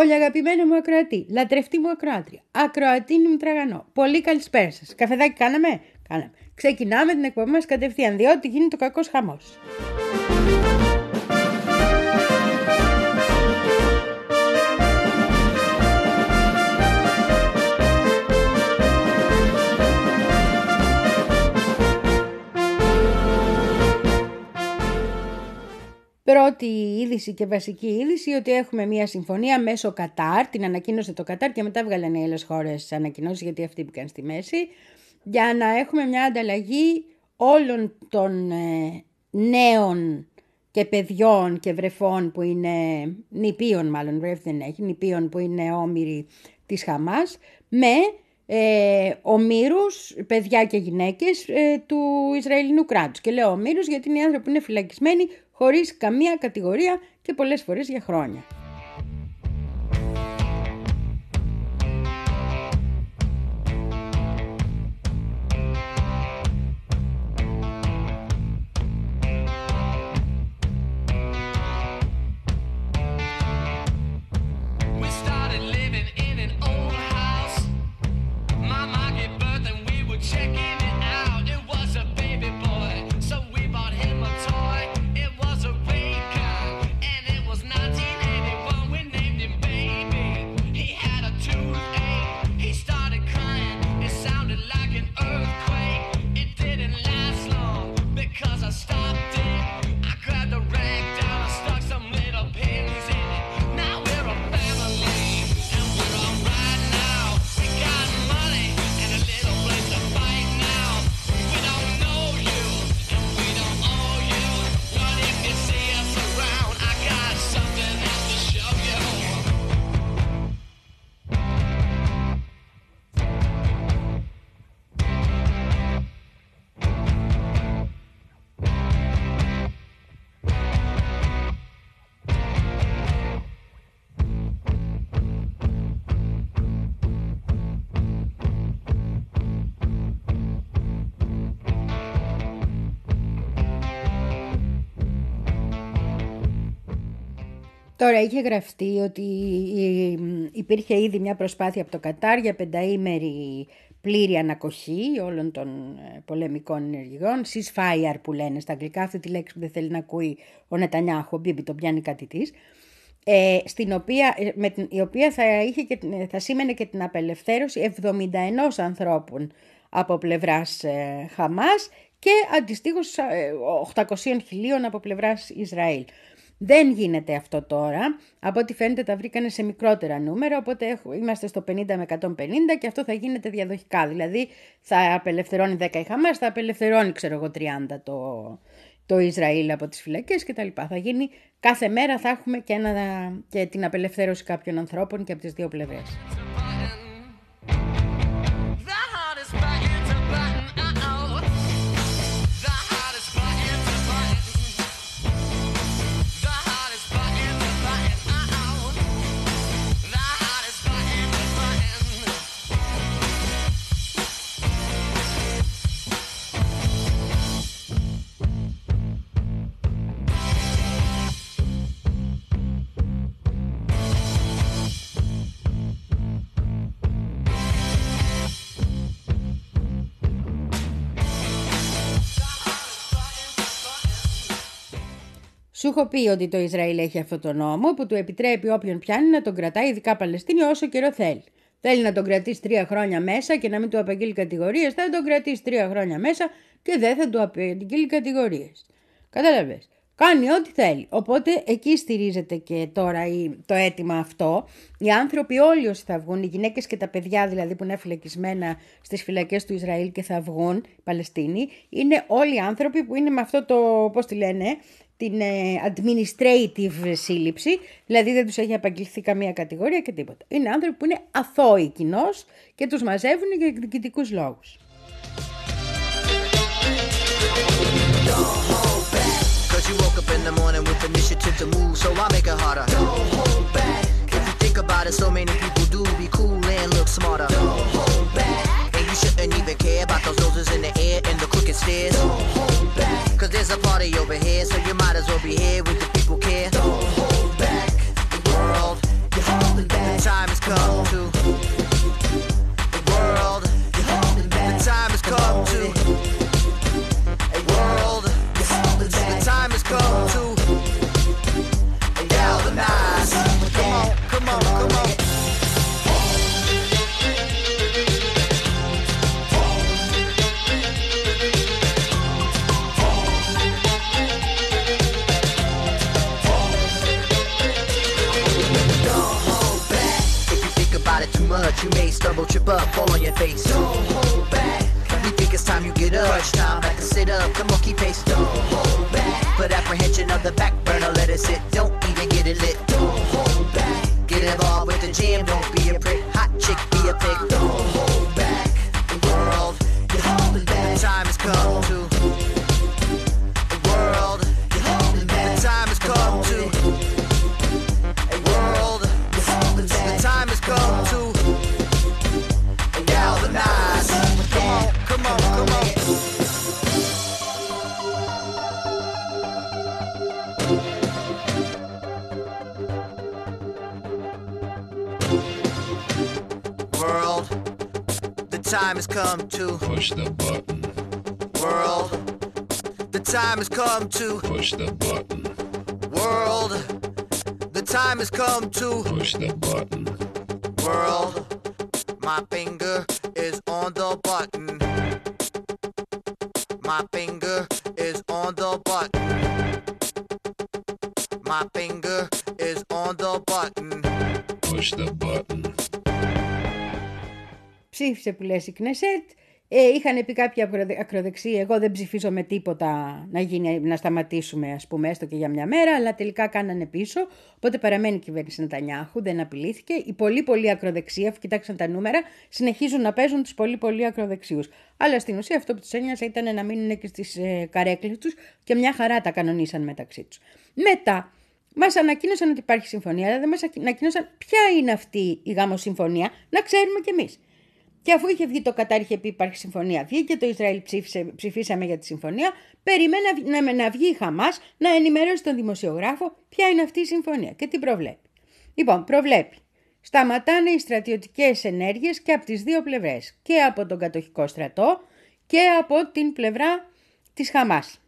Πολύ αγαπημένο μου ακροατή, λατρευτή μου ακροάτρια, ακροατή μου τραγανό. Πολύ καλησπέρα σας. Καφεδάκι κάναμε; Κάναμε. Ξεκινάμε την εκπομπή μας κατευθείαν, διότι γίνεται ο κακός χαμός. Πρώτη είδηση και βασική είδηση ότι έχουμε μια συμφωνία μέσω Κατάρ, την ανακοίνωσε το Κατάρ και μετά βγάλανε οι άλλες χώρες ανακοινώσεις γιατί αυτοί μπήκαν στη μέση, για να έχουμε μια ανταλλαγή όλων των ε, νέων και παιδιών και βρεφών που είναι νηπίων μάλλον, βρέφη δεν έχει, νηπίων που είναι όμοιροι της Χαμάς με ε, ομήρους, παιδιά και γυναίκες ε, του Ισραηλινού κράτους. Και λέω ομήρους γιατί είναι οι άνθρωποι που είναι φυλακισμένοι χωρίς καμία κατηγορία και πολλές φορές για χρόνια. Τώρα είχε γραφτεί ότι υπήρχε ήδη μια προσπάθεια από το Κατάρ για πενταήμερη πλήρη ανακοχή όλων των ε, πολεμικών ενεργειών, ceasefire που λένε στα αγγλικά, αυτή τη λέξη που δεν θέλει να ακούει ο Νετανιάχου, ο Μπίμπι τον πιάνει κάτι της, ε, στην οποία, ε, με την, η οποία θα, είχε και, θα σήμαινε και την απελευθέρωση 71 ανθρώπων από πλευράς ε, Χαμάς και αντιστοίχως 800 χιλίων από πλευράς Ισραήλ. Δεν γίνεται αυτό τώρα. Από ό,τι φαίνεται τα βρήκανε σε μικρότερα νούμερα, οπότε είμαστε στο 50 με 150 και αυτό θα γίνεται διαδοχικά. Δηλαδή θα απελευθερώνει 10 η Χαμάς, θα απελευθερώνει ξέρω εγώ 30 το, το Ισραήλ από τις φυλακές κτλ. Θα γίνει κάθε μέρα θα έχουμε και, ένα, και την απελευθέρωση κάποιων ανθρώπων και από τις δύο πλευρές. Έχω πει ότι το Ισραήλ έχει αυτό το νόμο που του επιτρέπει όποιον πιάνει να τον κρατάει, ειδικά Παλαιστίνη, όσο καιρό θέλει. Θέλει να τον κρατήσει τρία χρόνια μέσα και να μην του απαγγείλει κατηγορίες, θα τον κρατήσει τρία χρόνια μέσα και δεν θα του απαγγείλει κατηγορίες. Κατάλαβες. Κάνει ό,τι θέλει. Οπότε εκεί στηρίζεται και τώρα το αίτημα αυτό. Οι άνθρωποι όλοι όσοι θα βγουν, οι γυναίκες και τα παιδιά δηλαδή που είναι φυλακισμένα στις φυλακές του Ισραήλ και θα βγουν, οι Παλαιστίνοι, είναι όλοι άνθρωποι που είναι με αυτό το, πώς τη λένε, την ε, administrative σύλληψη, δηλαδή δεν τους έχει απαγγελθεί καμία κατηγορία και τίποτα. Είναι άνθρωποι που είναι αθώοι κοινώς και τους μαζεύουν για εκδικητικούς λόγους. you woke up in the morning with initiative to move, so I make it harder. Don't hold back. Cause there's a party over here, so you might as well be here with the people care. Don't hold back the world, you're holding back. The time has come to up, fall on your face. Don't hold back. We think it's time you get up. Crunch time, like to sit up, the monkey face. Don't hold back. Put apprehension of the back burner, let it sit. Don't even get it lit. Don't hold back. Get involved with the jam, don't be a prick. Hot chick, be a pig. Don't hold back. The world, you're holding back. The time has come time has come to. Push the button. World, the time has come to. Push the button. World, the time has come to. Push the button. World, my finger Ψήφισε που λες η Κνεσέτ. Ε, είχαν πει κάποια ακροδε- ακροδεξοί, εγώ δεν ψηφίζω με τίποτα να, γίνει, να σταματήσουμε ας πούμε έστω και για μια μέρα, αλλά τελικά κάνανε πίσω, οπότε παραμένει η κυβέρνηση Νετανιάχου, δεν απειλήθηκε. Οι πολύ πολύ ακροδεξοί, αφού κοιτάξαν τα νούμερα, συνεχίζουν να παίζουν τους πολύ πολύ ακροδεξίους. Αλλά στην ουσία αυτό που τους ένοιαζε ήταν να μείνουν και στις ε, καρέκλες τους και μια χαρά τα κανονίσαν μεταξύ τους. Μετά, Μας ανακοίνωσαν ότι υπάρχει συμφωνία, αλλά δεν μας ανακοίνωσαν ποια είναι αυτή η γάμο συμφωνία, να ξέρουμε κι εμείς. Και αφού είχε βγει το Κατάρ, είχε πει υπάρχει συμφωνία, βγήκε το Ισραήλ, ψήφισε, ψηφίσαμε για τη συμφωνία, περιμένει να, να, να βγει η Χαμάς να ενημερώσει τον δημοσιογράφο ποια είναι αυτή η συμφωνία και τι προβλέπει. Λοιπόν, προβλέπει. Σταματάνε οι στρατιωτικές ενέργειες και από τις δύο πλευρές. Και από τον κατοχικό στρατό και από την πλευρά της Χαμάς.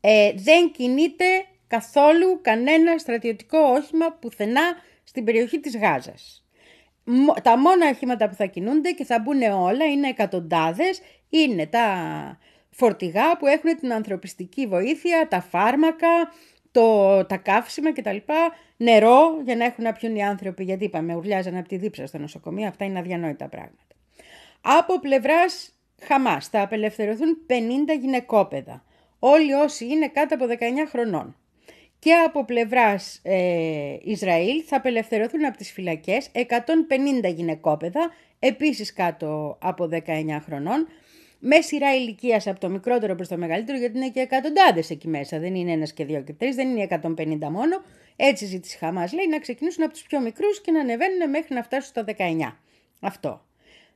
Ε, δεν κινείται καθόλου κανένα στρατιωτικό όχημα πουθενά στην περιοχή της Γάζας. Μο- Τα μόνα οχήματα που θα κινούνται και θα μπουν όλα είναι εκατοντάδες, είναι τα φορτηγά που έχουν την ανθρωπιστική βοήθεια, τα φάρμακα, το, τα καύσιμα κτλ. Νερό για να έχουν να πιούν οι άνθρωποι, γιατί είπαμε, ουρλιάζαν από τη δίψα στο νοσοκομείο, αυτά είναι αδιανόητα πράγματα. Από πλευράς Χαμάς θα απελευθερωθούν 50 γυναικόπαιδα, όλοι όσοι είναι κάτω από 19 χρονών. Και από πλευράς ε, Ισραήλ θα απελευθερωθούν από τις φυλακές 150 γυναικόπαιδα, επίσης κάτω από 19 χρονών, με σειρά ηλικίας από το μικρότερο προς το μεγαλύτερο, γιατί είναι και εκατοντάδες εκεί μέσα. Δεν είναι ένας και δύο και τρεις, δεν είναι 150 μόνο. Έτσι ζήτησε η Χαμάς, λέει, να ξεκινήσουν από τους πιο μικρούς και να ανεβαίνουν μέχρι να φτάσουν στα 19. Αυτό.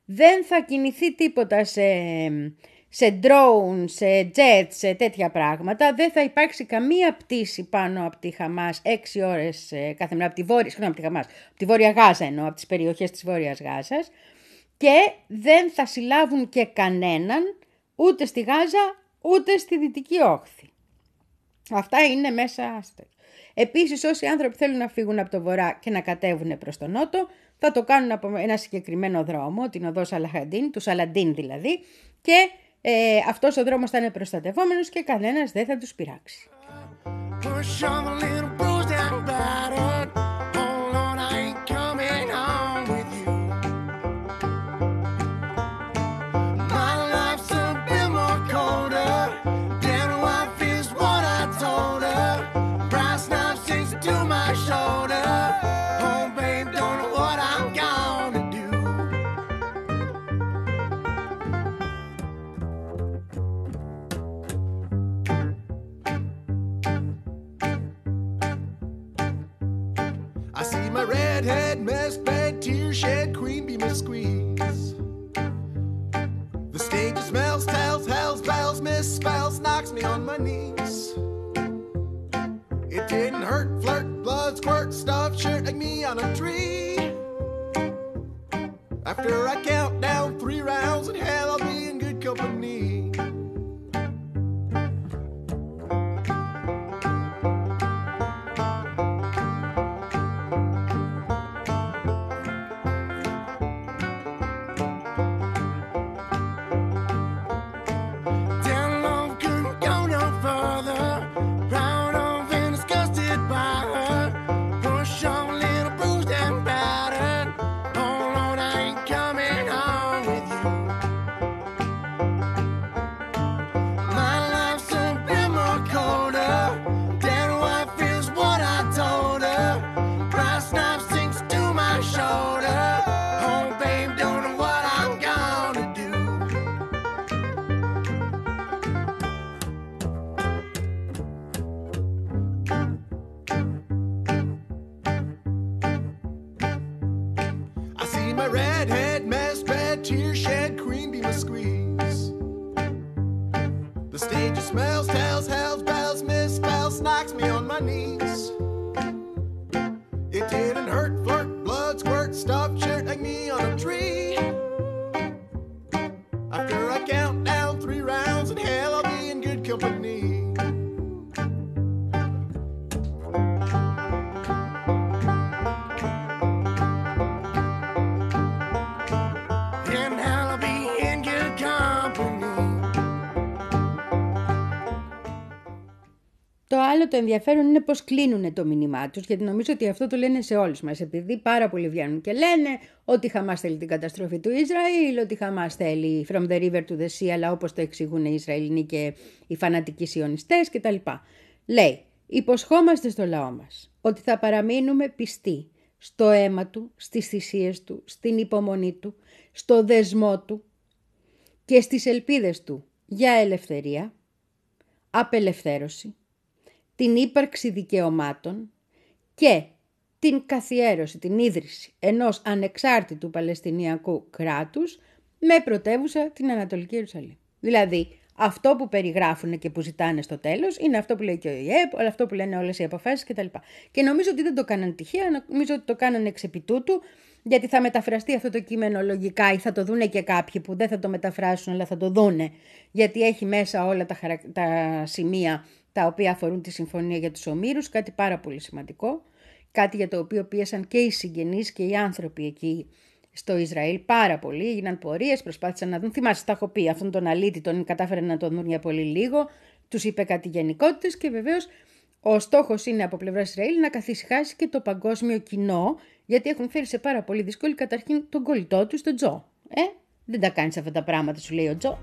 Δεν θα κινηθεί τίποτα σε, σε drone, σε jet, σε τέτοια πράγματα. Δεν θα υπάρξει καμία πτήση πάνω από τη Χαμάς 6 ώρες ε, κάθε μέρα, από τη βόρεια, συγγνώμη, από τη Χαμάς, από τη Βόρεια Γάζα εννοώ, από τις περιοχές της Βόρειας Γάζας. Και δεν θα συλλάβουν και κανέναν ούτε στη Γάζα ούτε στη Δυτική Όχθη. Αυτά είναι μέσα στο... Επίσης όσοι άνθρωποι θέλουν να φύγουν από το βορρά και να κατέβουν προς τον νότο θα το κάνουν από ένα συγκεκριμένο δρόμο, την οδό Σαλαχαντίν, του Σαλαντίν δηλαδή και ε, αυτός ο δρόμος θα είναι προστατευόμενος και κανένας δεν θα τους πειράξει. Queen squeeze. The stage smells, tells, hells, bells, misspells, knocks me on my knees. It didn't hurt, flirt, blood, squirt, stuff, shirt like me on a tree. After I count down three rounds in hell, see my redhead mastrat, tear shed, queen bee my squeeze. The stage of smells, tells, howls, Το άλλο το ενδιαφέρον είναι πώς κλείνουν το μήνυμά τους, γιατί νομίζω ότι αυτό το λένε σε όλους μας, επειδή πάρα πολλοί βγαίνουν και λένε ότι η Χαμάς θέλει την καταστροφή του Ισραήλ, ότι η Χαμάς θέλει from the river to the sea, αλλά όπως το εξηγούν οι Ισραηλινοί και οι φανατικοί σιωνιστές κτλ. Λέει, υποσχόμαστε στο λαό μας ότι θα παραμείνουμε πιστοί στο αίμα του, στις θυσίες του, στην υπομονή του, στο δεσμό του και στις ελπίδες του για ελευθερία, απελευθέρωση, την ύπαρξη δικαιωμάτων και την καθιέρωση, την ίδρυση ενός ανεξάρτητου Παλαιστινιακού κράτους με πρωτεύουσα την Ανατολική Ιερουσαλήμ. Δηλαδή, αυτό που περιγράφουν και που ζητάνε στο τέλος είναι αυτό που λέει και ο ΙΕΠ, όλο αυτό που λένε όλες οι αποφάσεις κτλ. Και νομίζω ότι δεν το κάνανε τυχαία, νομίζω ότι το κάνανε εξ επιτούτου, γιατί θα μεταφραστεί αυτό το κείμενο λογικά ή θα το δούνε και κάποιοι που δεν θα το μεταφράσουν αλλά θα το δούνε, γιατί έχει μέσα όλα τα, χαρακ... τα σημεία τα οποία αφορούν τη συμφωνία για τους ομήρους, κάτι πάρα πολύ σημαντικό, κάτι για το οποίο πίεσαν και οι συγγενείς και οι άνθρωποι εκεί στο Ισραήλ πάρα πολύ, έγιναν πορείες, προσπάθησαν να δουν, θυμάσαι τα έχω πει, αυτόν τον αλήτη τον κατάφεραν να τον δουν για πολύ λίγο, τους είπε κάτι γενικότητες και βεβαίως ο στόχος είναι από πλευρά Ισραήλ να καθησυχάσει και το παγκόσμιο κοινό, γιατί έχουν φέρει σε πάρα πολύ δύσκολη καταρχήν τον κολλητό τους, τον Τζο. Ε, δεν τα κάνεις αυτά τα πράγματα, σου λέει ο Τζο.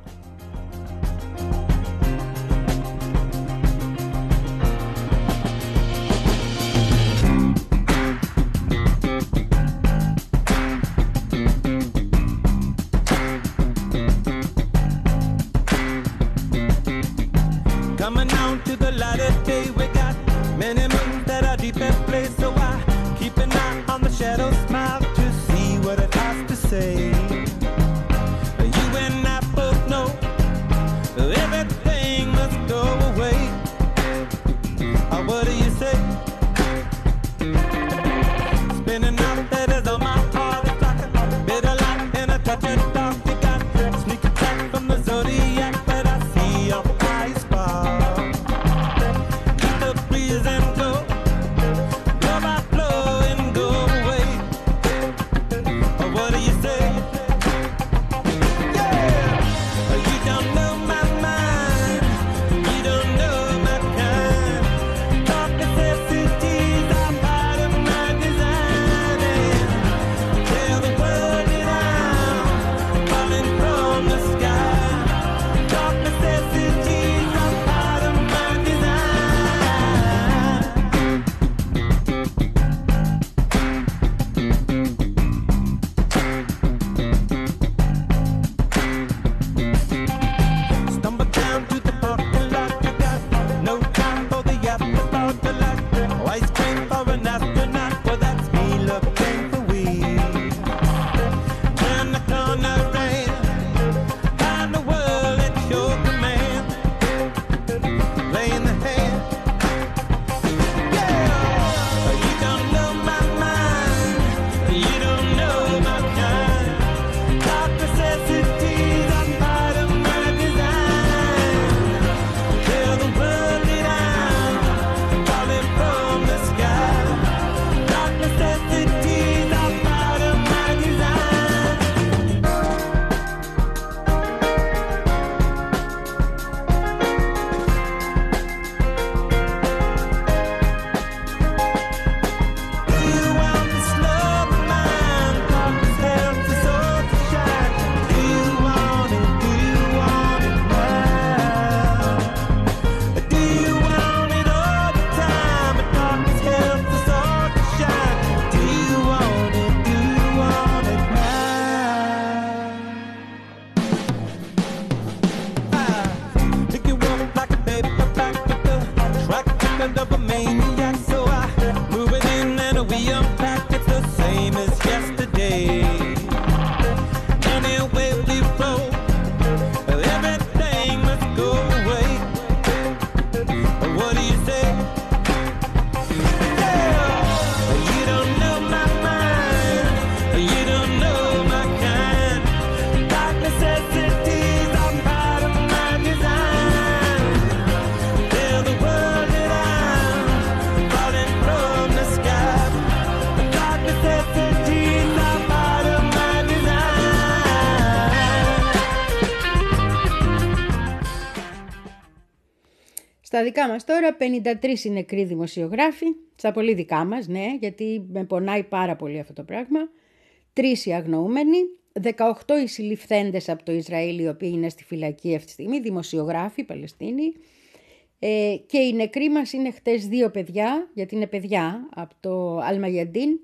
Στα δικά μας τώρα 53 είναι νεκροί δημοσιογράφοι, στα πολύ δικά μας, ναι, γιατί με πονάει πάρα πολύ αυτό το πράγμα. Τρεις οι αγνοούμενοι, 18 οι συλληφθέντες από το Ισραήλ, οι οποίοι είναι στη φυλακή αυτή τη στιγμή, δημοσιογράφοι, Παλαιστίνοι. Ε, και οι νεκροί μας είναι χτες δύο παιδιά, γιατί είναι παιδιά, από το Αλμαγιαντίν.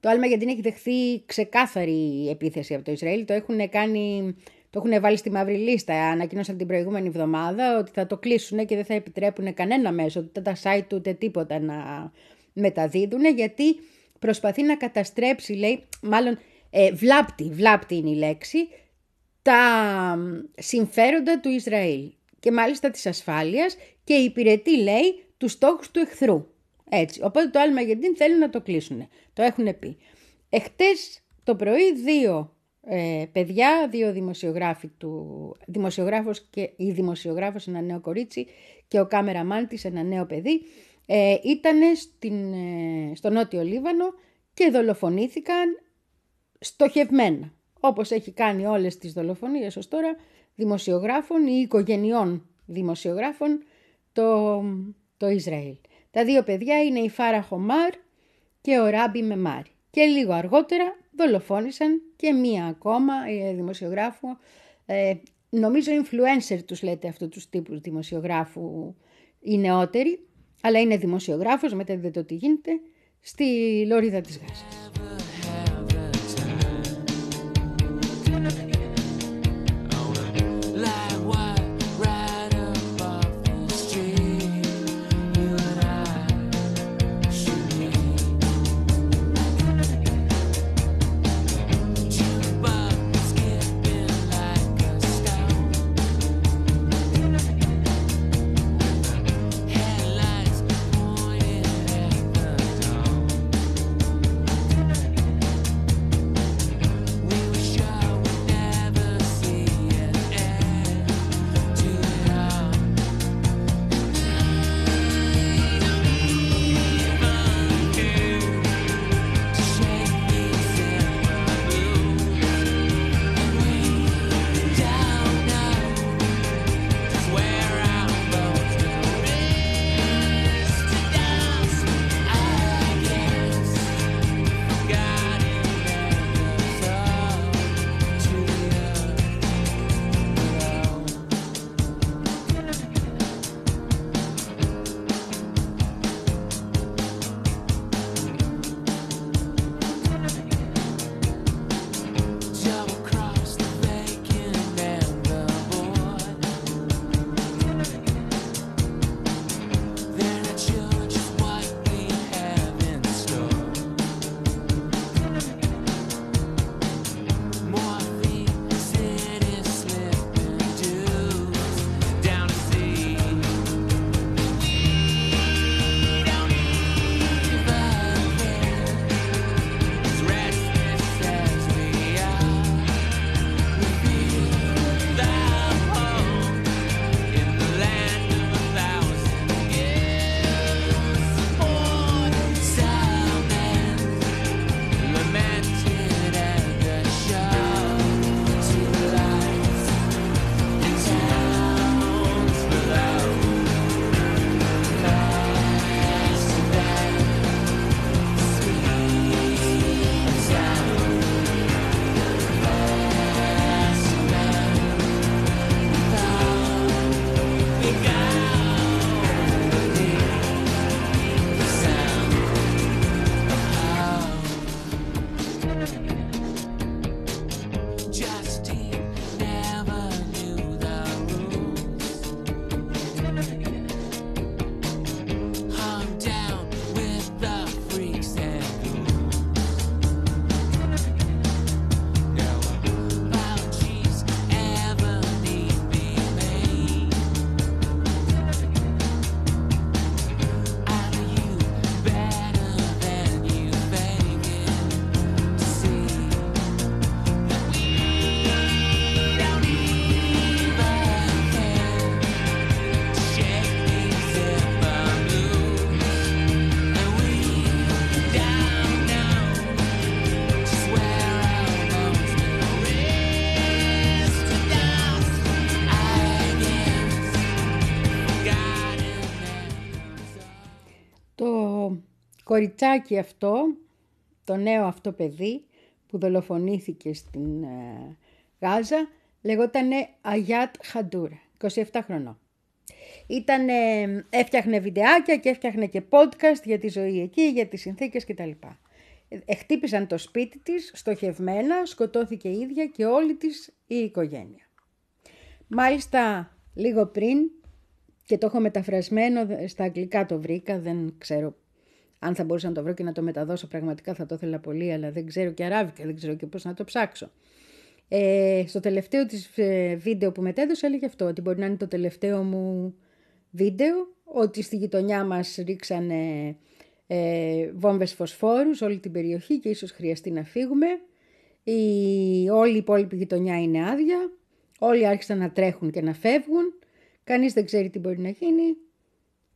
Το Αλμαγιαντίν έχει δεχθεί ξεκάθαρη επίθεση από το Ισραήλ, το έχουν κάνει το έχουν βάλει στη μαύρη λίστα. Ανακοίνωσαν την προηγούμενη εβδομάδα ότι θα το κλείσουν και δεν θα επιτρέπουν κανένα μέσο, ούτε τα site ούτε τίποτα να μεταδίδουν, γιατί προσπαθεί να καταστρέψει, λέει, μάλλον ε, βλάπτει, βλάπτει είναι η λέξη, τα συμφέροντα του Ισραήλ και μάλιστα της ασφάλειας και υπηρετεί, λέει, τους στόχους του εχθρού. Έτσι. Οπότε το άλλο γιατί θέλουν να το κλείσουν. Το έχουν πει. Εχθές το πρωί δύο ε, παιδιά, δύο δημοσιογράφοι του, δημοσιογράφος και η δημοσιογράφος ένα νέο κορίτσι και ο κάμεραμάν της ένα νέο παιδί, ε, ήταν στην, ε, στο Νότιο Λίβανο και δολοφονήθηκαν στοχευμένα. Όπως έχει κάνει όλες τις δολοφονίες ως τώρα δημοσιογράφων ή οικογενειών δημοσιογράφων το, το Ισραήλ. Τα δύο παιδιά είναι η Φάρα Χομάρ και ο Ράμπι Μεμάρι. Και λίγο αργότερα δολοφόνησαν και μία ακόμα ε, δημοσιογράφο, ε, νομίζω influencer τους λέτε αυτούς τους τύπους δημοσιογράφου οι νεότεροι, αλλά είναι δημοσιογράφος, μεταδίδεται τι γίνεται, στη Λωρίδα της Γάζας. Κοριτσάκι αυτό, το νέο αυτό παιδί που δολοφονήθηκε στην ε, Γάζα, λεγότανε Αγιάτ Χαντούρα, 27 χρονών. Ήταν, έφτιαχνε βιντεάκια και έφτιαχνε και podcast για τη ζωή εκεί, για τις συνθήκες κτλ. Εχτύπησαν το σπίτι της στοχευμένα, σκοτώθηκε η ίδια και όλη της η οικογένεια. Μάλιστα λίγο πριν, και το έχω μεταφρασμένο, στα αγγλικά το βρήκα, δεν ξέρω αν θα μπορούσα να το βρω και να το μεταδώσω πραγματικά θα το ήθελα πολύ, αλλά δεν ξέρω και αράβικα, δεν ξέρω και πώς να το ψάξω. Ε, στο τελευταίο της ε, βίντεο που μετέδωσε έλεγε αυτό, ότι μπορεί να είναι το τελευταίο μου βίντεο, ότι στη γειτονιά μας ρίξανε ε, βόμβες φωσφόρους όλη την περιοχή και ίσως χρειαστεί να φύγουμε. Η, όλη η υπόλοιπη γειτονιά είναι άδεια, όλοι άρχισαν να τρέχουν και να φεύγουν, κανείς δεν ξέρει τι μπορεί να γίνει.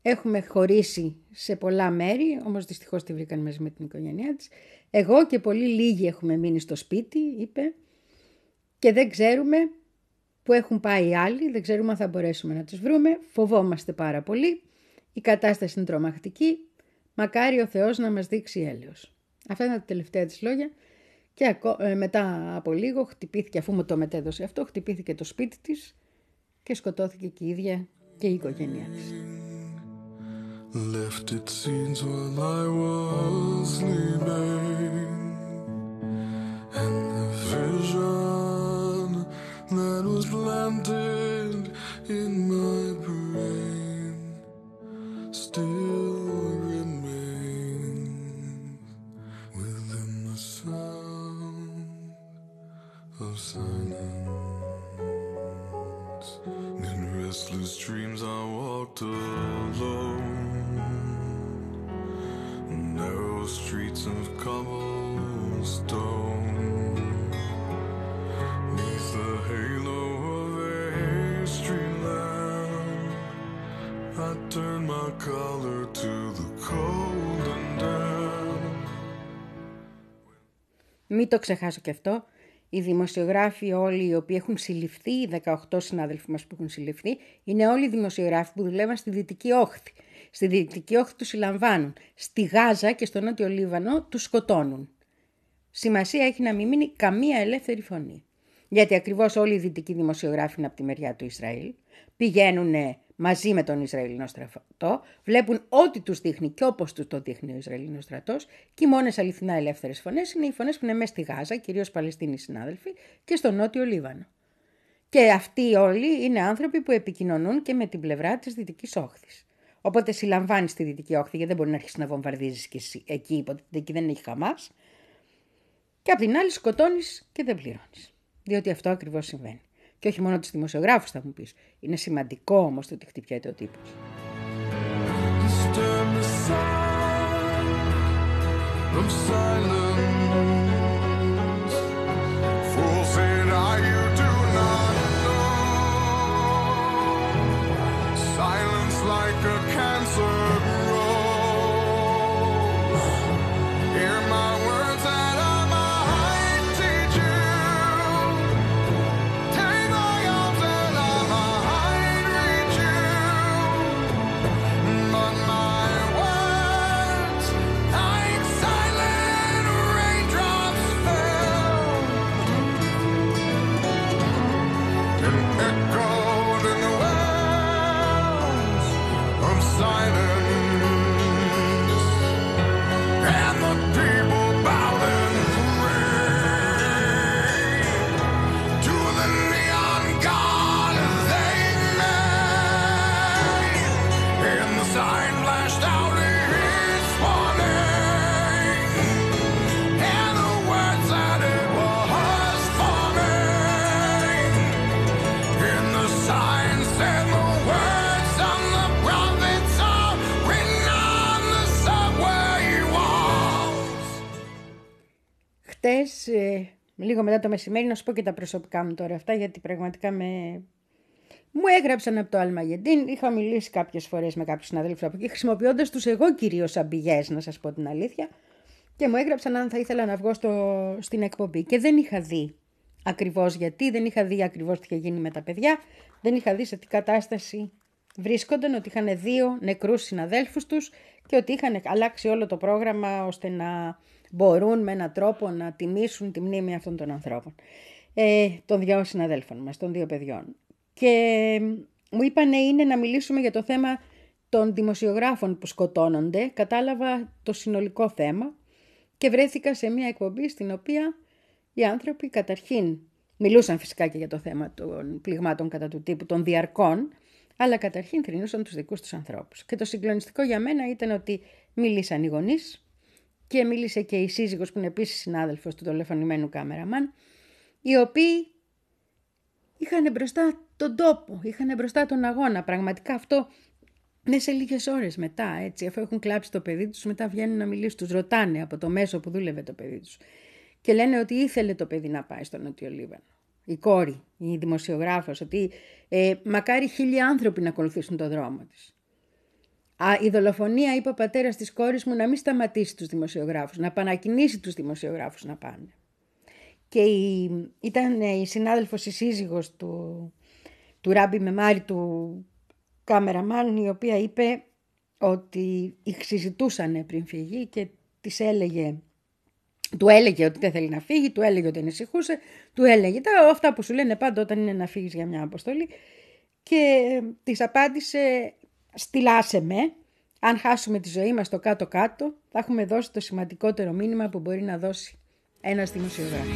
Έχουμε χωρίσει σε πολλά μέρη, όμως δυστυχώς τη βρήκαν μαζί με την οικογένειά της. Εγώ και πολύ λίγοι έχουμε μείνει στο σπίτι, είπε, και δεν ξέρουμε που έχουν πάει οι άλλοι, δεν ξέρουμε αν θα μπορέσουμε να τους βρούμε, φοβόμαστε πάρα πολύ, η κατάσταση είναι τρομακτική, μακάρι ο Θεός να μας δείξει έλεος. Αυτά είναι τα τελευταία της λόγια και ε, μετά από λίγο χτυπήθηκε, αφού μου το μετέδωσε αυτό, χτυπήθηκε το σπίτι της και σκοτώθηκε και η ίδια και η οικογένειά της. Left it scenes while I was sleeping. And the vision that was planted in my brain Still remains within the sound of silence. In restless dreams I walked my collar to the cold and damp Μην το ξεχάσω και αυτό. Οι δημοσιογράφοι όλοι οι οποίοι έχουν συλληφθεί, οι 18 συνάδελφοι μας που έχουν συλληφθεί, είναι όλοι οι δημοσιογράφοι που δουλεύαν στη Δυτική Όχθη. Στη Δυτική Όχθη τους συλλαμβάνουν. Στη Γάζα και στο Νότιο Λίβανο τους σκοτώνουν. Σημασία έχει να μην μείνει καμία ελεύθερη φωνή. Γιατί ακριβώς όλοι οι δυτικοί δημοσιογράφοι είναι από τη μεριά του Ισραήλ, πηγαίνουν μαζί με τον Ισραηλινό στρατό, βλέπουν ό,τι τους δείχνει και όπως τους το δείχνει ο Ισραηλινός στρατός και οι μόνες αληθινά ελεύθερες φωνές είναι οι φωνές που είναι μέσα στη Γάζα, κυρίως Παλαιστίνοι συνάδελφοι, και στο Νότιο Λίβανο. Και αυτοί όλοι είναι άνθρωποι που επικοινωνούν και με την πλευρά της Δυτικής Όχθης. Οπότε συλλαμβάνεις τη Δυτική Όχθη, γιατί δεν μπορεί να αρχίσεις να βομβαρδίζεις και εσύ εκεί, υποτίθεται εκεί δεν έχει χαμάς. Και απ' την άλλη σκοτώνεις και δεν πληρώνεις. Διότι αυτό ακριβώς συμβαίνει. Και όχι μόνο τους δημοσιογράφους, θα μου πεις. Είναι σημαντικό όμως το ότι χτυπιέται ο τύπος. Disturb the sound of silence. Χτες, ε, λίγο μετά το μεσημέρι, να σου πω και τα προσωπικά μου τώρα αυτά, γιατί πραγματικά με... Μου έγραψαν από το Αλμαγεντίν, είχα μιλήσει κάποιες φορές με κάποιους συναδέλφους από εκεί, χρησιμοποιώντας τους εγώ κυρίως σαν πηγές, να σας πω την αλήθεια, και μου έγραψαν αν θα ήθελα να βγω στο, στην εκπομπή. Και δεν είχα δει ακριβώς γιατί, δεν είχα δει ακριβώς τι είχε γίνει με τα παιδιά, δεν είχα δει σε τι κατάσταση βρίσκονταν ότι είχαν δύο νεκρούς συναδέλφους τους και ότι είχαν αλλάξει όλο το πρόγραμμα ώστε να μπορούν με έναν τρόπο να τιμήσουν τη μνήμη αυτών των ανθρώπων. Ε, των δυο συναδέλφων μας, των δύο παιδιών. Και μου είπανε είναι να μιλήσουμε για το θέμα των δημοσιογράφων που σκοτώνονται. Κατάλαβα το συνολικό θέμα και βρέθηκα σε μια εκπομπή στην οποία οι άνθρωποι καταρχήν μιλούσαν φυσικά και για το θέμα των πληγμάτων κατά του τύπου των διαρκών, αλλά καταρχήν θρυνούσαν τους δικούς τους ανθρώπους. Και το συγκλονιστικό για μένα ήταν ότι μίλησαν οι γονείς και μίλησε και η σύζυγος που είναι επίσης συνάδελφος του τηλεφωνημένου κάμεραμαν, οι οποίοι είχαν μπροστά τον τόπο, είχαν μπροστά τον αγώνα. Πραγματικά αυτό είναι σε λίγες ώρες μετά, έτσι, αφού έχουν κλάψει το παιδί τους, μετά βγαίνουν να μιλήσουν. Τους ρωτάνε από το μέσο που δούλευε το παιδί τους. Και λένε ότι ήθελε το παιδί να πάει στο Νότιο Λίβανο. Η κόρη, η δημοσιογράφος, ότι ε, μακάρι χίλιοι άνθρωποι να ακολουθήσουν το δρόμο τη. η δολοφονία, είπε ο πατέρας της κόρης μου, να μην σταματήσει τους δημοσιογράφους, να επανακινήσει τους δημοσιογράφους να πάνε. Και η, ήταν η συνάδελφος, η σύζυγος του, του Ράμπι Μεμάρη, του κάμεραμάν η οποία είπε ότι συζητούσαν πριν φύγει και της έλεγε του έλεγε ότι δεν θέλει να φύγει, του έλεγε ότι ανησυχούσε, του έλεγε τα αυτά που σου λένε πάντα όταν είναι να φύγεις για μια αποστολή και της απάντησε στυλάσε με, αν χάσουμε τη ζωή μας στο κάτω-κάτω θα έχουμε δώσει το σημαντικότερο μήνυμα που μπορεί να δώσει ένας δημοσιογράφος.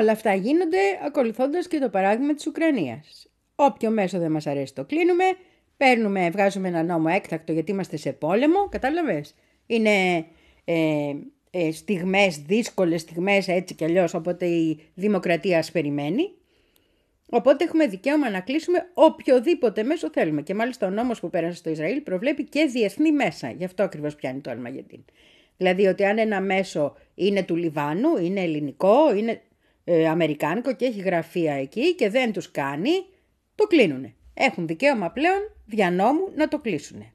Όλα αυτά γίνονται ακολουθώντας και το παράδειγμα της Ουκρανίας. Όποιο μέσο δεν μας αρέσει το κλείνουμε, παίρνουμε, βγάζουμε ένα νόμο έκτακτο γιατί είμαστε σε πόλεμο, κατάλαβες; Είναι ε, ε, στιγμές, δύσκολες στιγμές έτσι κι αλλιώς, οπότε η δημοκρατία ας περιμένει. Οπότε έχουμε δικαίωμα να κλείσουμε οποιοδήποτε μέσο θέλουμε. Και μάλιστα ο νόμος που πέρασε στο Ισραήλ προβλέπει και διεθνή μέσα. Γι' αυτό ακριβώς πιάνει το Αλμαγεντίν. Δηλαδή ότι αν ένα μέσο είναι του Λιβάνου, είναι ελληνικό, είναι ε, αμερικάνικο και έχει γραφεία εκεί και δεν τους κάνει, το κλείνουνε. Έχουν δικαίωμα πλέον δια νόμου να το κλείσουνε.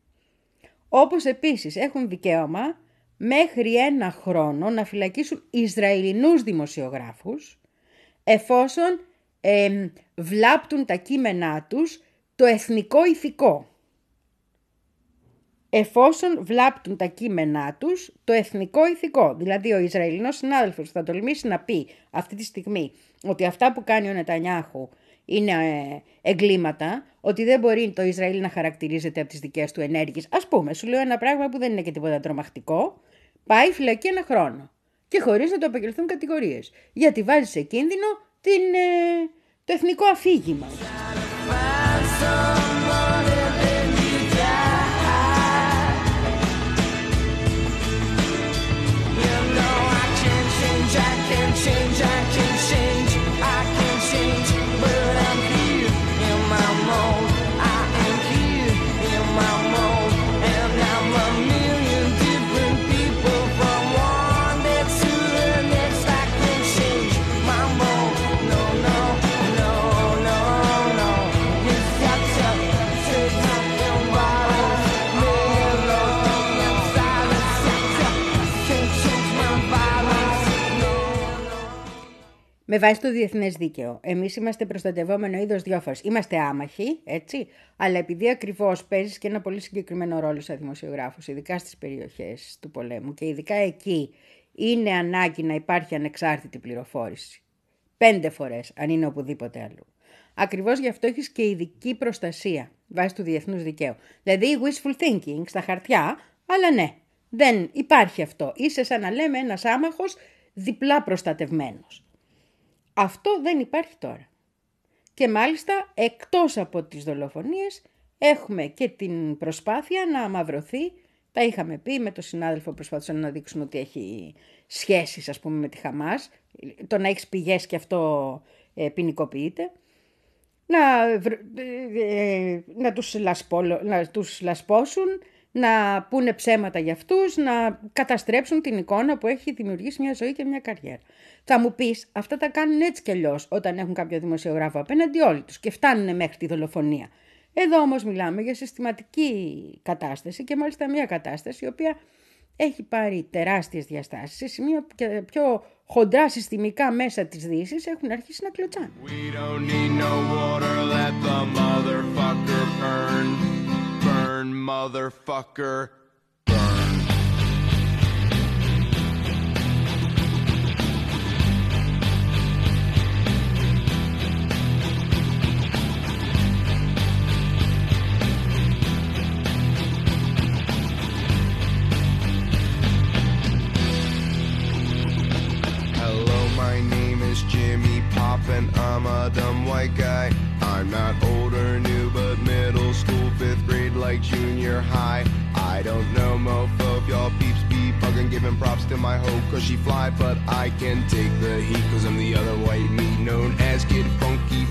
Όπως επίσης έχουν δικαίωμα μέχρι ένα χρόνο να φυλακίσουν Ισραηλινούς δημοσιογράφους εφόσον εμ, βλάπτουν τα κείμενά τους το εθνικό ηθικό. Εφόσον βλάπτουν τα κείμενά τους το εθνικό ηθικό. Δηλαδή ο Ισραηλινός συνάδελφος θα τολμήσει να πει αυτή τη στιγμή ότι αυτά που κάνει ο Νετανιάχου είναι ε, εγκλήματα, ότι δεν μπορεί το Ισραήλ να χαρακτηρίζεται από τις δικές του ενέργειες. Ας πούμε, σου λέω ένα πράγμα που δεν είναι και τίποτα τρομακτικό, πάει φυλακή ένα χρόνο και χωρίς να το απαγγελθούν κατηγορίες. Γιατί βάζει σε κίνδυνο την, ε, το εθνικό αφήγημα. Can change, I can Με βάση το διεθνές δίκαιο. Εμείς είμαστε προστατευόμενο είδος δυο φορέ. Είμαστε άμαχοι, έτσι. Αλλά επειδή ακριβώς παίζεις και ένα πολύ συγκεκριμένο ρόλο σαν δημοσιογράφος, ειδικά στις περιοχές του πολέμου και ειδικά εκεί είναι ανάγκη να υπάρχει ανεξάρτητη πληροφόρηση. Πέντε φορές, αν είναι οπουδήποτε αλλού. Ακριβώς γι' αυτό έχεις και ειδική προστασία βάσει του διεθνούς δικαίου. Δηλαδή wishful thinking στα χαρτιά, αλλά ναι, δεν υπάρχει αυτό. Είσαι σαν να λέμε ένας άμαχος διπλά προστατευμένος. Αυτό δεν υπάρχει τώρα. Και μάλιστα εκτός από τις δολοφονίες έχουμε και την προσπάθεια να αμαυρωθεί. Τα είχαμε πει με τον συνάδελφο προσπαθούσαν να δείξουν ότι έχει σχέσεις ας πούμε με τη Χαμάς. Το να έχεις πηγές και αυτό ε, ποινικοποιείται. Να, βρ- ε, ε, να, τους λασπόλο- να τους λασπώσουν, να πούνε ψέματα για αυτούς, να καταστρέψουν την εικόνα που έχει δημιουργήσει μια ζωή και μια καριέρα. Θα μου πεις, αυτά τα κάνουν έτσι κι αλλιώς όταν έχουν κάποιο δημοσιογράφο απέναντι όλοι τους και φτάνουν μέχρι τη δολοφονία. Εδώ όμως μιλάμε για συστηματική κατάσταση και μάλιστα μια κατάσταση η οποία έχει πάρει τεράστιες διαστάσεις σε σημεία που και πιο χοντρά συστημικά μέσα της Δύσης έχουν αρχίσει να κλωτσάνε. We don't need no water, let the motherfucker burn. Motherfucker, burn. Hello, my name is Jimmy and I'm a dumb white guy. I'm not old like junior high. I don't know, mofo, if y'all peeps be bugging, giving props to my hoe, cause she fly, but I can take the heat, cause I'm the other white meat known as Kid Funky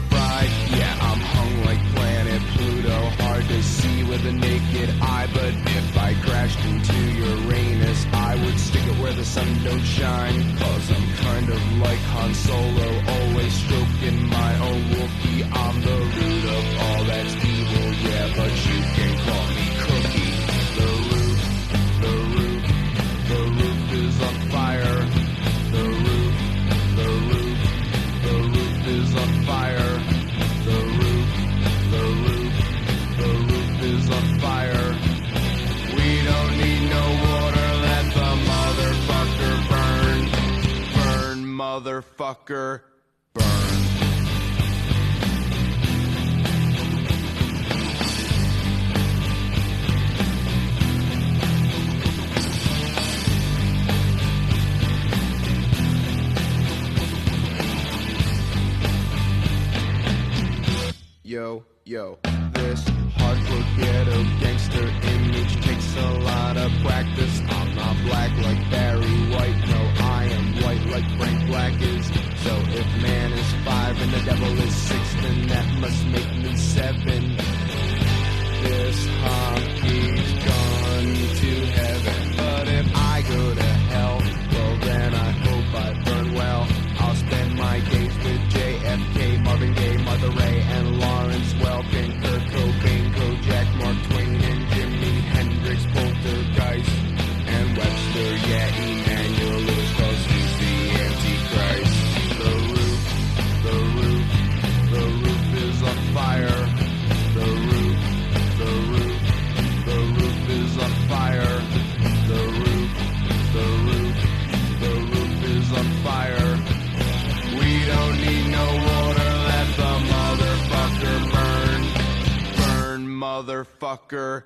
motherfucker.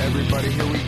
Everybody, here we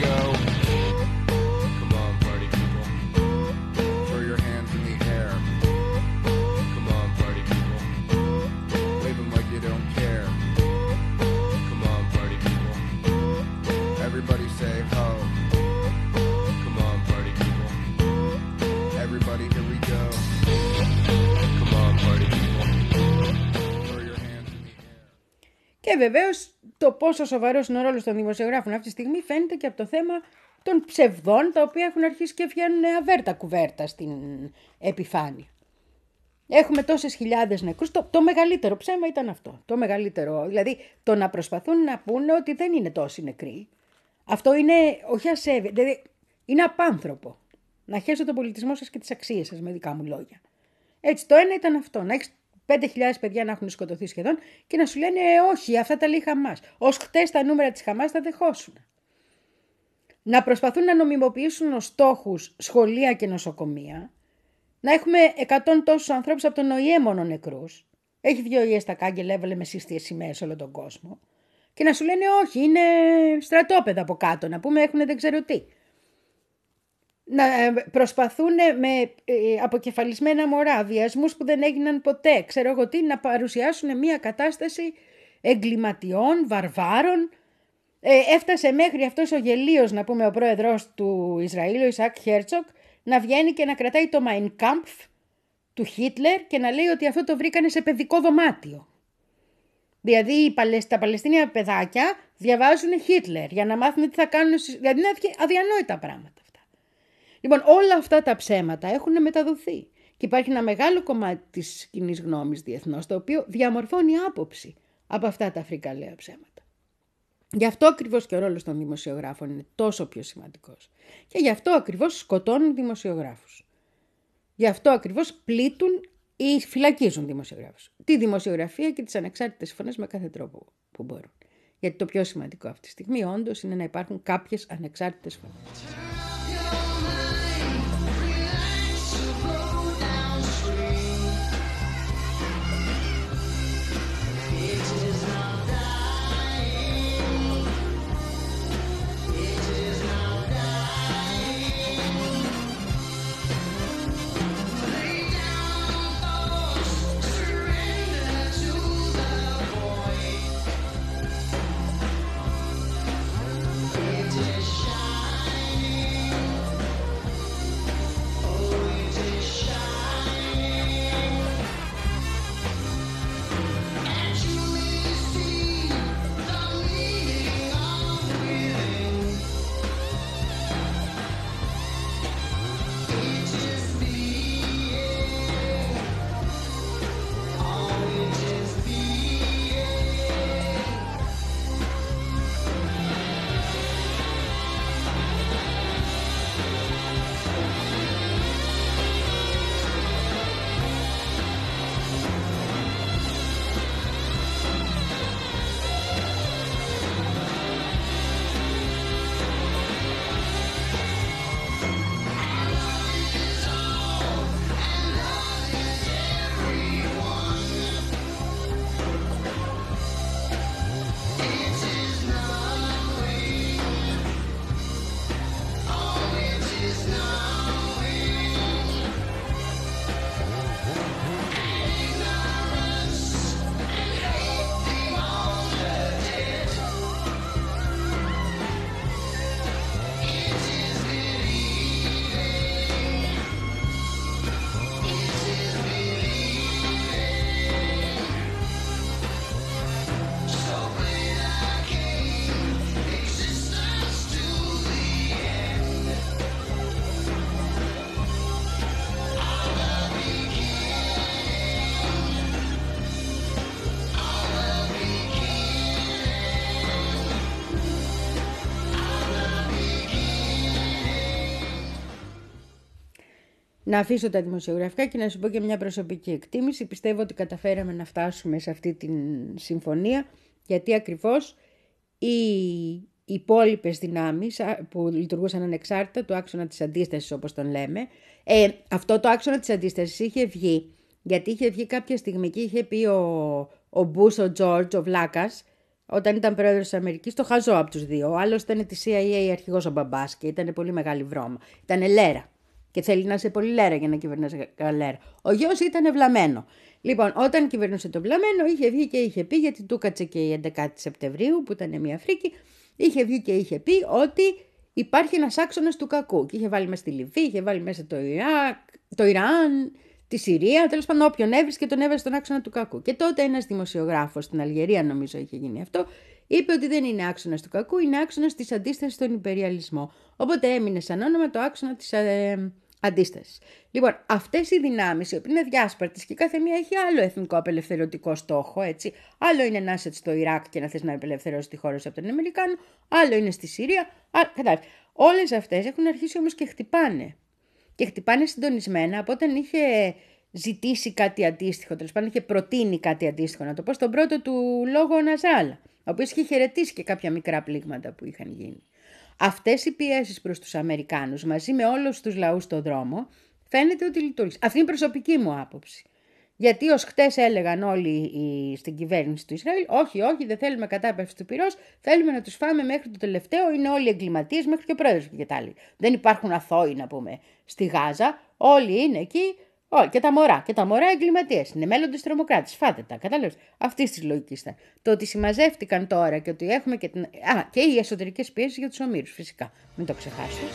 Και βεβαίως το πόσο σοβαρός είναι ο ρόλος των δημοσιογράφων αυτή τη στιγμή φαίνεται και από το θέμα των ψευδών τα οποία έχουν αρχίσει και βγαίνουν αβέρτα κουβέρτα στην επιφάνεια. Έχουμε τόσες χιλιάδες νεκρούς. Το, το μεγαλύτερο ψέμα ήταν αυτό. Το μεγαλύτερο. Δηλαδή το να προσπαθούν να πούνε ότι δεν είναι τόσοι νεκροί. Αυτό είναι όχι ασέβεια. Δηλαδή είναι απάνθρωπο. Να χέσετε τον πολιτισμό σας και τις αξίες σας, με δικά μου λόγια. Έτσι, το ένα ήταν αυτό. Να έχεις 5.000 παιδιά να έχουν σκοτωθεί σχεδόν και να σου λένε ε, όχι, αυτά τα λέει η Χαμάς. Ω χτες τα νούμερα της Χαμάς τα δεχόσουν. Να προσπαθούν να νομιμοποιήσουν ως στόχους σχολεία και νοσοκομεία. Να έχουμε 100 τόσους ανθρώπους από τον ΟΗΕ μόνο νεκρούς. Έχει βγει ο ΟΗΕ στα κάγκελ, έβαλε με σύστιε σημαίες όλο τον κόσμο. Και να σου λένε όχι, είναι στρατόπεδα από κάτω. Να πούμε έχουν δεν ξέρω τι να ε, προσπαθούν με ε, αποκεφαλισμένα μωρά, βιασμούς που δεν έγιναν ποτέ, ξέρω εγώ τι, να παρουσιάσουν μια κατάσταση εγκληματιών, βαρβάρων. Ε, έφτασε μέχρι αυτός ο γελίος, να πούμε, ο πρόεδρος του Ισραήλ, ο Ισακ Χέρτσοκ, να βγαίνει και να κρατάει το Mein Kampf του Χίτλερ και να λέει ότι αυτό το βρήκανε σε παιδικό δωμάτιο. Δηλαδή τα Παλαιστίνια παιδάκια διαβάζουν Χίτλερ για να μάθουν τι θα κάνουν, δηλαδή είναι αδιανόητα πράγματα. Λοιπόν, όλα αυτά τα ψέματα έχουν μεταδοθεί. Και υπάρχει ένα μεγάλο κομμάτι της κοινής γνώμης διεθνώς, το οποίο διαμορφώνει άποψη από αυτά τα φρικαλαία ψέματα. Γι' αυτό ακριβώς και ο ρόλος των δημοσιογράφων είναι τόσο πιο σημαντικός. Και γι' αυτό ακριβώς σκοτώνουν δημοσιογράφους. Γι' αυτό ακριβώς πλήττουν ή φυλακίζουν δημοσιογράφους. Τη δημοσιογραφία και τις ανεξάρτητες φωνές με κάθε τρόπο που μπορούν. Γιατί το πιο σημαντικό αυτή τη στιγμή όντως είναι να υπάρχουν κάποιες ανεξάρτητες φωνές. Να αφήσω τα δημοσιογραφικά και να σου πω και μια προσωπική εκτίμηση. Πιστεύω ότι καταφέραμε να φτάσουμε σε αυτή τη συμφωνία γιατί ακριβώς οι υπόλοιπες δυνάμεις που λειτουργούσαν ανεξάρτητα του άξονα της αντίστασης όπως τον λέμε. Ε, αυτό το άξονα της αντίστασης είχε βγει γιατί είχε βγει κάποια στιγμή και είχε πει ο, ο Μπούς, ο Τζόρτζ, ο Βλάκας, όταν ήταν πρόεδρος της Αμερικής, το χαζό από τους δύο. Ο άλλος ήταν τη CIA αρχηγός ο μπαμπάς και ήταν πολύ μεγάλη βρώμα. Ήταν λέρα. Και θέλει να είσαι πολύ λέρα για να κυβερνάς καλέρα. Ο γιος ήταν ευλαμμένο. Λοιπόν, όταν κυβερνούσε το βλαμμένο, είχε βγει και είχε πει, γιατί του κάτσε και η 11η Σεπτεμβρίου, που ήταν μια φρίκη, είχε βγει και είχε πει ότι υπάρχει ένας άξονας του κακού. Και είχε βάλει μέσα στη Λιβύη, είχε βάλει μέσα το Ιράκ, το Ιράν, τη Συρία, τέλος πάντων όποιον έβρισκε τον έβαζε στον άξονα του κακού. Και τότε ένας δημοσιογράφος στην Αλγερία, νομίζω είχε γίνει αυτό, είπε ότι δεν είναι άξονας του κακού, είναι άξονας της αντίστασης στον υπεριαλισμό. Οπότε έμεινε σαν όνομα το άξονα της ε, αντίστασης. Λοιπόν, αυτές οι δυνάμεις, οι οποίες είναι διάσπαρτες και κάθε μία έχει άλλο εθνικό απελευθερωτικό στόχο, έτσι. Άλλο είναι να είσαι στο Ιράκ και να θες να απελευθερώσεις τη χώρα σου από τον Αμερικάνο, άλλο είναι στη Συρία. Κατάλαβες. Όλες αυτές έχουν αρχίσει όμως και χτυπάνε. Και χτυπάνε συντονισμένα από όταν είχε ζητήσει κάτι αντίστοιχο, τέλος πάντων είχε προτείνει κάτι αντίστοιχο, να το πω στον πρώτο του λόγο ο Ναζάλα, ο οποίος είχε χαιρετήσει και κάποια μικρά πλήγματα που είχαν γίνει. Αυτές οι πιέσεις προς τους Αμερικάνους μαζί με όλους τους λαούς στον δρόμο φαίνεται ότι λειτουργήσε. Αυτή είναι η προσωπική μου άποψη. Γιατί ως χτες έλεγαν όλοι οι, στην κυβέρνηση του Ισραήλ, όχι, όχι, δεν θέλουμε κατάπευση του πυρός, θέλουμε να τους φάμε μέχρι το τελευταίο, είναι όλοι εγκληματίες, μέχρι και ο πρόεδρος και τα άλλοι. Δεν υπάρχουν αθώοι να πούμε στη Γάζα, όλοι είναι εκεί, όλοι, και τα μωρά. Και τα μωρά εγκληματίες. Είναι μέλλοντε τρομοκράτε. Φάτε τα. Κατάλαβες. Αυτή της λογικής ήταν. Το ότι συμμαζεύτηκαν τώρα και ότι έχουμε και την. Α, και οι εσωτερικές πιέσεις για τους ομήρους, φυσικά. Μην το ξεχάσετε.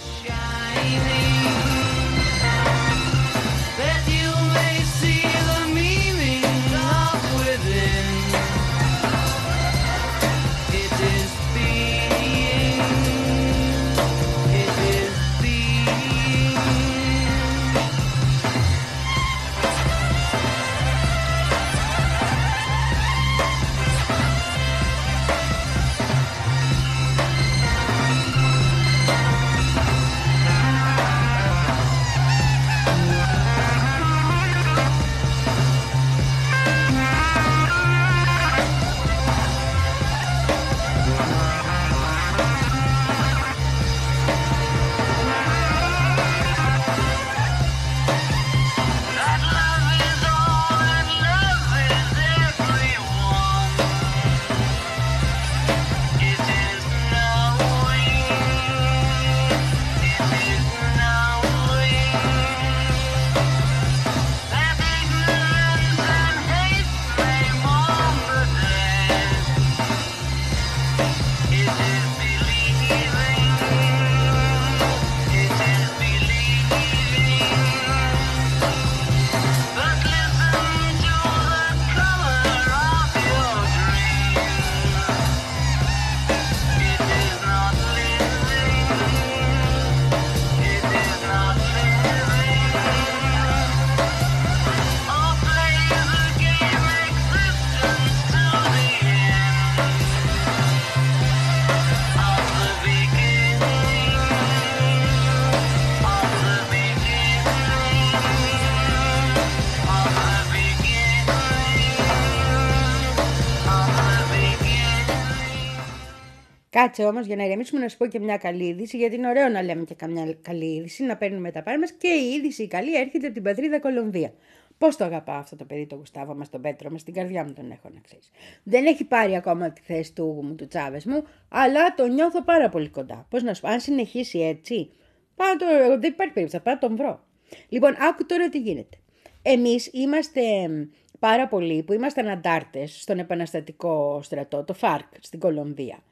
Κάτσε όμως για να ηρεμήσουμε να σου πω και μια καλή είδηση, γιατί είναι ωραίο να λέμε και καμιά καλή είδηση, να παίρνουμε τα πάνω μα. Και η είδηση η καλή έρχεται από την πατρίδα Κολομβία. Πώς το αγαπάω αυτό το παιδί, το Γουστάβο μας, τον Πέτρο μας, στην καρδιά μου τον έχω να ξέρεις. Δεν έχει πάρει ακόμα τη θέση του, μου, του Τσάβες μου, αλλά το νιώθω πάρα πολύ κοντά. Πώς να σου πω, αν συνεχίσει έτσι, πάω το, δεν υπάρχει περίπτωση, θα πάω να τον βρω. Λοιπόν, άκου τώρα τι γίνεται. Εμείς είμαστε μ, πάρα πολλοί που ήμασταν αντάρτες στον επαναστατικό στρατό, το ΦΑΡΚ, στην Κολομβία.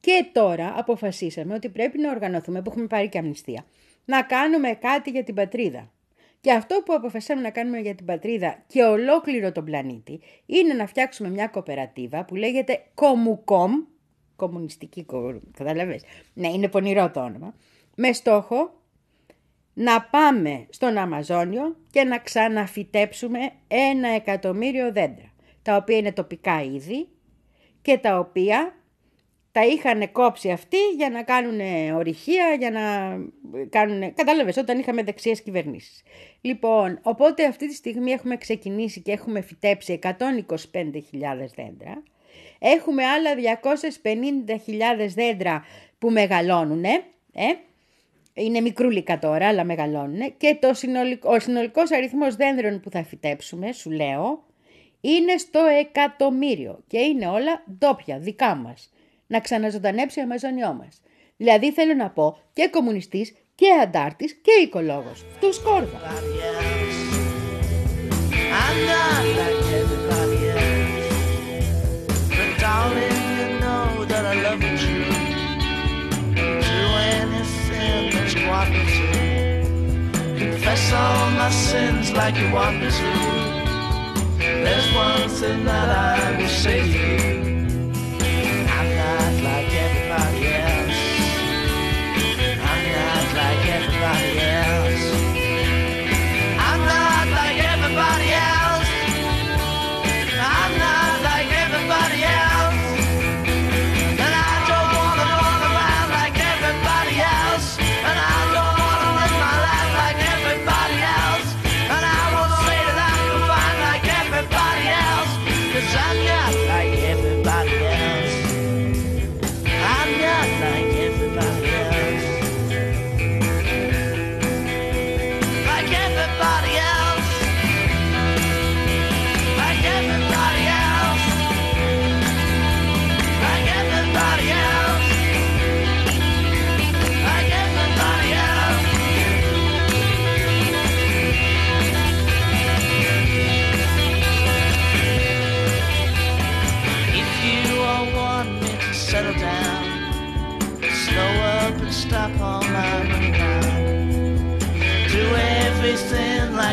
Και τώρα αποφασίσαμε ότι πρέπει να οργανωθούμε, που έχουμε πάρει και αμνηστία, να κάνουμε κάτι για την πατρίδα. Και αυτό που αποφασίσαμε να κάνουμε για την πατρίδα και ολόκληρο τον πλανήτη είναι να φτιάξουμε μια κοπερατίβα που λέγεται Κομουκόμ, κομμουνιστική, κο- καταλαβες, ναι είναι πονηρό το όνομα, με στόχο να πάμε στον Αμαζόνιο και να ξαναφυτέψουμε ένα εκατομμύριο δέντρα, τα οποία είναι τοπικά είδη και τα οποία τα είχαν κόψει αυτοί για να κάνουν ορυχεία, για να κάνουν... Κατάλαβες, όταν είχαμε δεξιές κυβερνήσεις. Λοιπόν, οπότε αυτή τη στιγμή έχουμε ξεκινήσει και έχουμε φυτέψει 125.000 δέντρα. Έχουμε άλλα 250.000 δέντρα που μεγαλώνουν, ε, είναι μικρούλικα τώρα, αλλά μεγαλώνουν. Και το συνολικό, ο συνολικός αριθμός δέντρων που θα φυτέψουμε, σου λέω, είναι στο εκατομμύριο. Και είναι όλα ντόπια, δικά μας να ξαναζωντανέψει ο Αμαζονιό μας. Δηλαδή θέλω να πω και κομμουνιστής και αντάρτης και οικολόγος. Του κόρδα.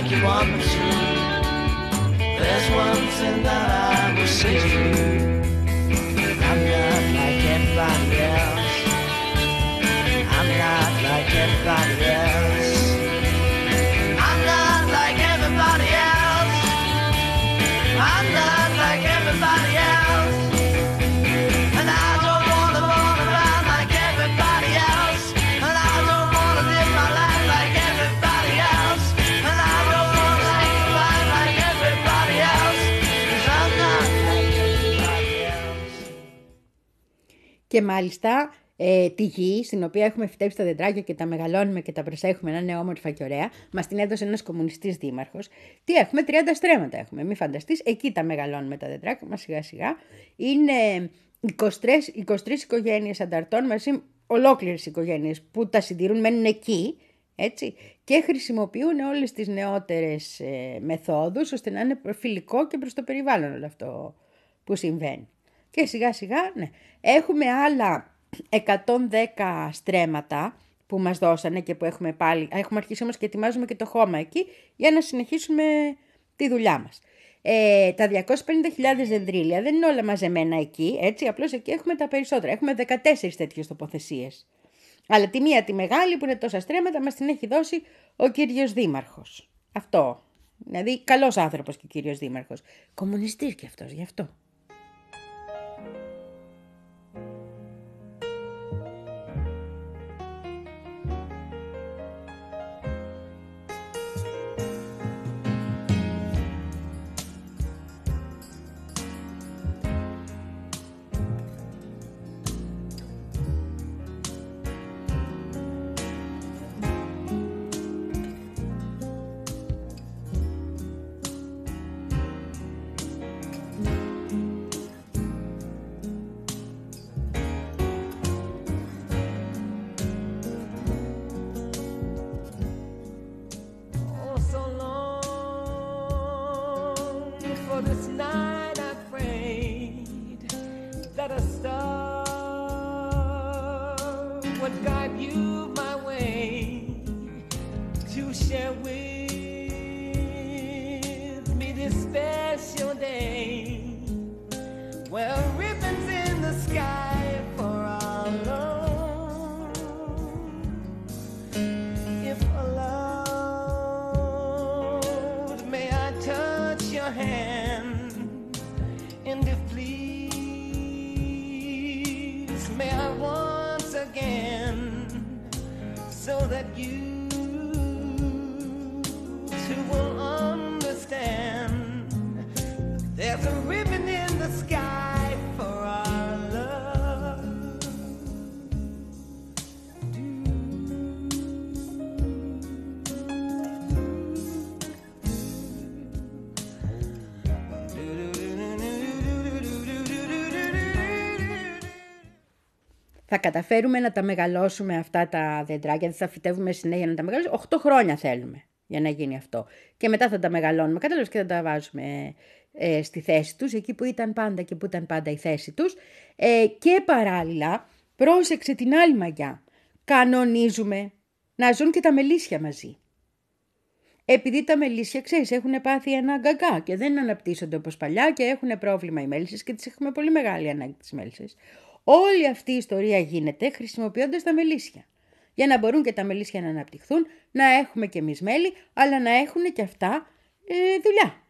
Like you want me to. There's one thing that I will say to you. I'm not like everybody else. I'm not like everybody else. Και μάλιστα ε, τη γη, στην οποία έχουμε φυτέψει τα δεντράκια και τα μεγαλώνουμε και τα προσέχουμε να είναι όμορφα και ωραία, μας την έδωσε ένας κομμουνιστής δήμαρχος. Τι έχουμε, 30 στρέμματα έχουμε. Μην φανταστείς, εκεί τα μεγαλώνουμε τα δεντράκια μας σιγά σιγά. Είναι 23, 23 οικογένειες ανταρτών μαζί, ολόκληρες οικογένειες που τα συντηρούν, μένουν εκεί. Έτσι, και χρησιμοποιούν όλες τις νεότερες ε, μεθόδους ώστε να είναι φιλικό και προς το περιβάλλον όλο αυτό που συμβαίνει. Και σιγά σιγά, ναι. Έχουμε άλλα 110 στρέμματα που μας δώσανε και που έχουμε πάλι, έχουμε αρχίσει όμως και ετοιμάζουμε και το χώμα εκεί για να συνεχίσουμε τη δουλειά μας. Ε, τα 250.000 δεντρίλια δεν είναι όλα μαζεμένα εκεί, έτσι, απλώς εκεί έχουμε τα περισσότερα. Έχουμε 14 τέτοιες τοποθεσίες. Αλλά τη μία τη μεγάλη που είναι τόσα στρέμματα μας την έχει δώσει ο κύριος Δήμαρχος. Αυτό. Δηλαδή καλός άνθρωπος και ο κύριος Δήμαρχος. Κομμουνιστής και αυτός, γι' αυτό. Θα καταφέρουμε να τα μεγαλώσουμε αυτά τα δεντράκια, δεν θα φυτεύουμε συνέχεια να τα μεγαλώσουμε. 8 χρόνια θέλουμε για να γίνει αυτό. Και μετά θα τα μεγαλώνουμε, κατάλαβες και θα τα βάζουμε ε, στη θέση τους, εκεί που ήταν πάντα και που ήταν πάντα η θέση τους. Ε, και παράλληλα, πρόσεξε την άλλη μαγιά. Κανονίζουμε να ζουν και τα μελίσια μαζί. Επειδή τα μελίσια, ξέρεις, έχουν πάθει ένα γκαγκά και δεν αναπτύσσονται όπως παλιά και έχουν πρόβλημα οι μέλισσες και τις έχουμε πολύ μεγάλη ανάγκη τις μέλισσες. Όλη αυτή η ιστορία γίνεται χρησιμοποιώντας τα μελίσια. Για να μπορούν και τα μελίσια να αναπτυχθούν, να έχουμε και εμείς μέλη, αλλά να έχουν και αυτά ε, δουλειά.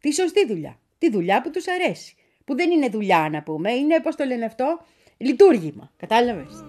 Τη σωστή δουλειά. Τη δουλειά που τους αρέσει. Που δεν είναι δουλειά να πούμε, είναι, πώς το λένε αυτό, λειτουργήμα. Κατάλαβες;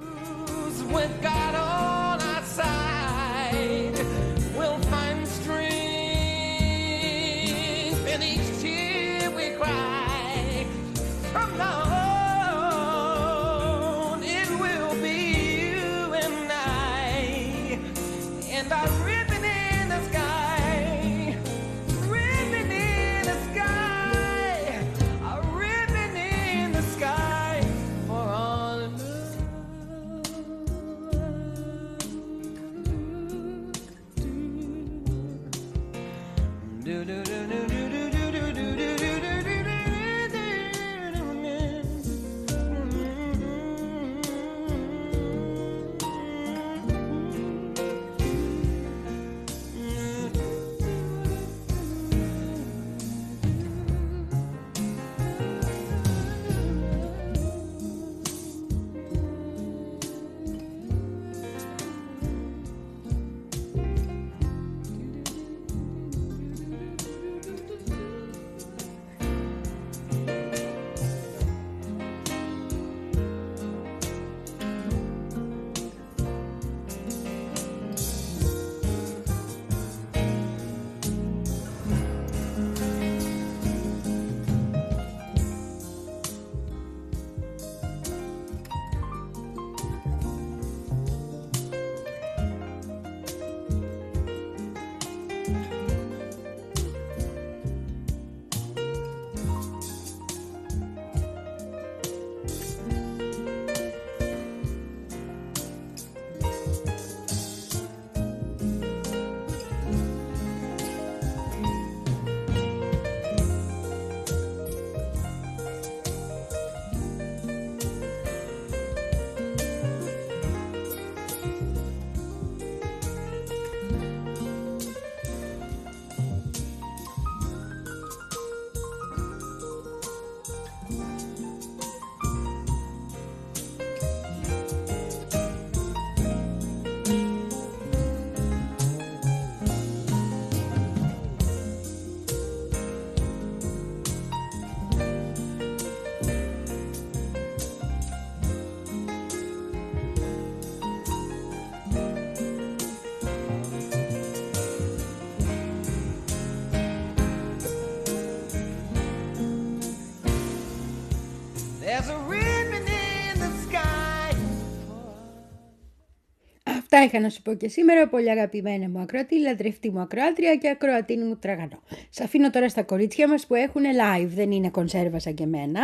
Αυτά είχα να σου πω και σήμερα, πολύ αγαπημένα μου ακροατή, λατρευτή μου ακροάτρια και ακροατίνη μου τραγανό. Σ' αφήνω τώρα στα κορίτσια μας που έχουν live, δεν είναι κονσέρβα σαν και εμένα.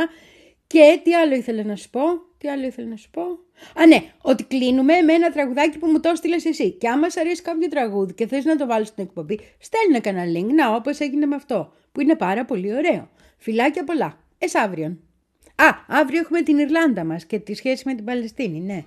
Και τι άλλο ήθελα να σου πω, τι άλλο ήθελα να σου πω; Α ναι, ότι κλείνουμε με ένα τραγουδάκι που μου το έστειλες εσύ. Και άμα σ' αρέσει κάποιο τραγούδι και θες να το βάλεις στην εκπομπή, στέλνε κανένα link, να όπως έγινε με αυτό, που είναι πάρα πολύ ωραίο. Φιλάκια πολλά. Εσ' αύριον. Α, αύριο έχουμε την Ιρλάνδα μας και τη σχέση με την Παλαιστίνη, ναι.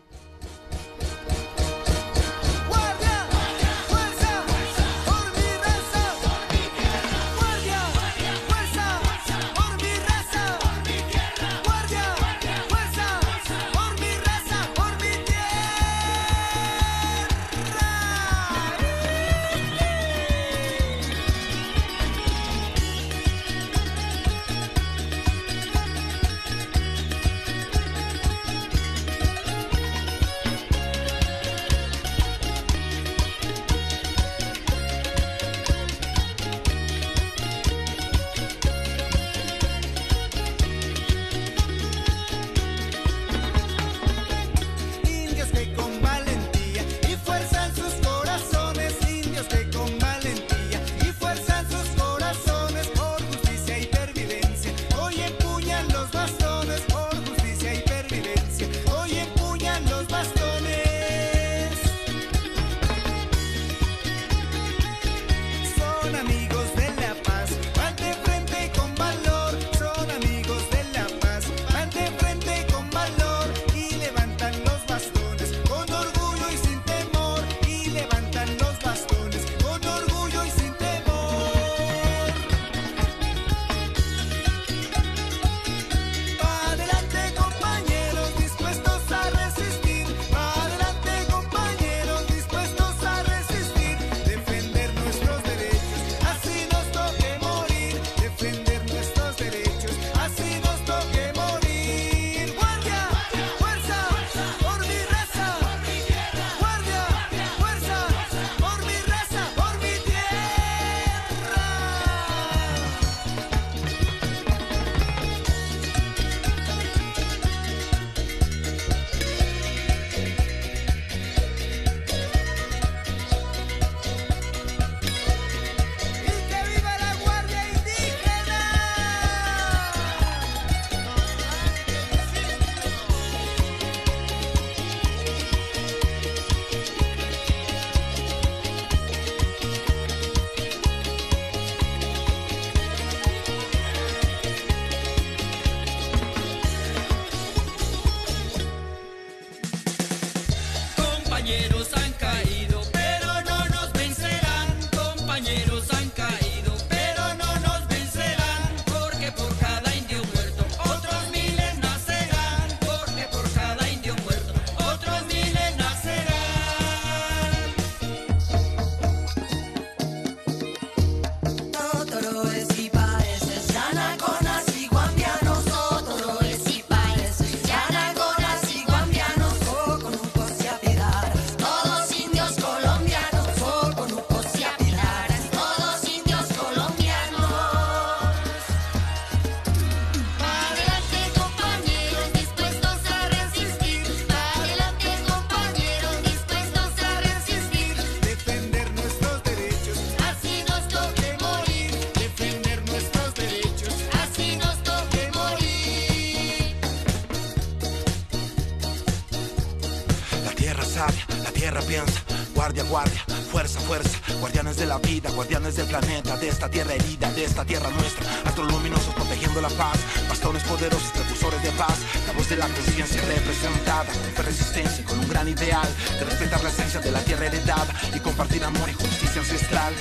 La tierra piensa. Guardia, guardia, fuerza, fuerza. Guardianes de la vida, guardianes del planeta, de esta tierra herida, de esta tierra nuestra. Astros luminosos protegiendo la paz. Bastones poderosos, precursores de paz. La voz de la conciencia representada. Con resistencia y con un gran ideal. De respetar la esencia de la tierra heredada. Y compartir amor y justicia ancestral.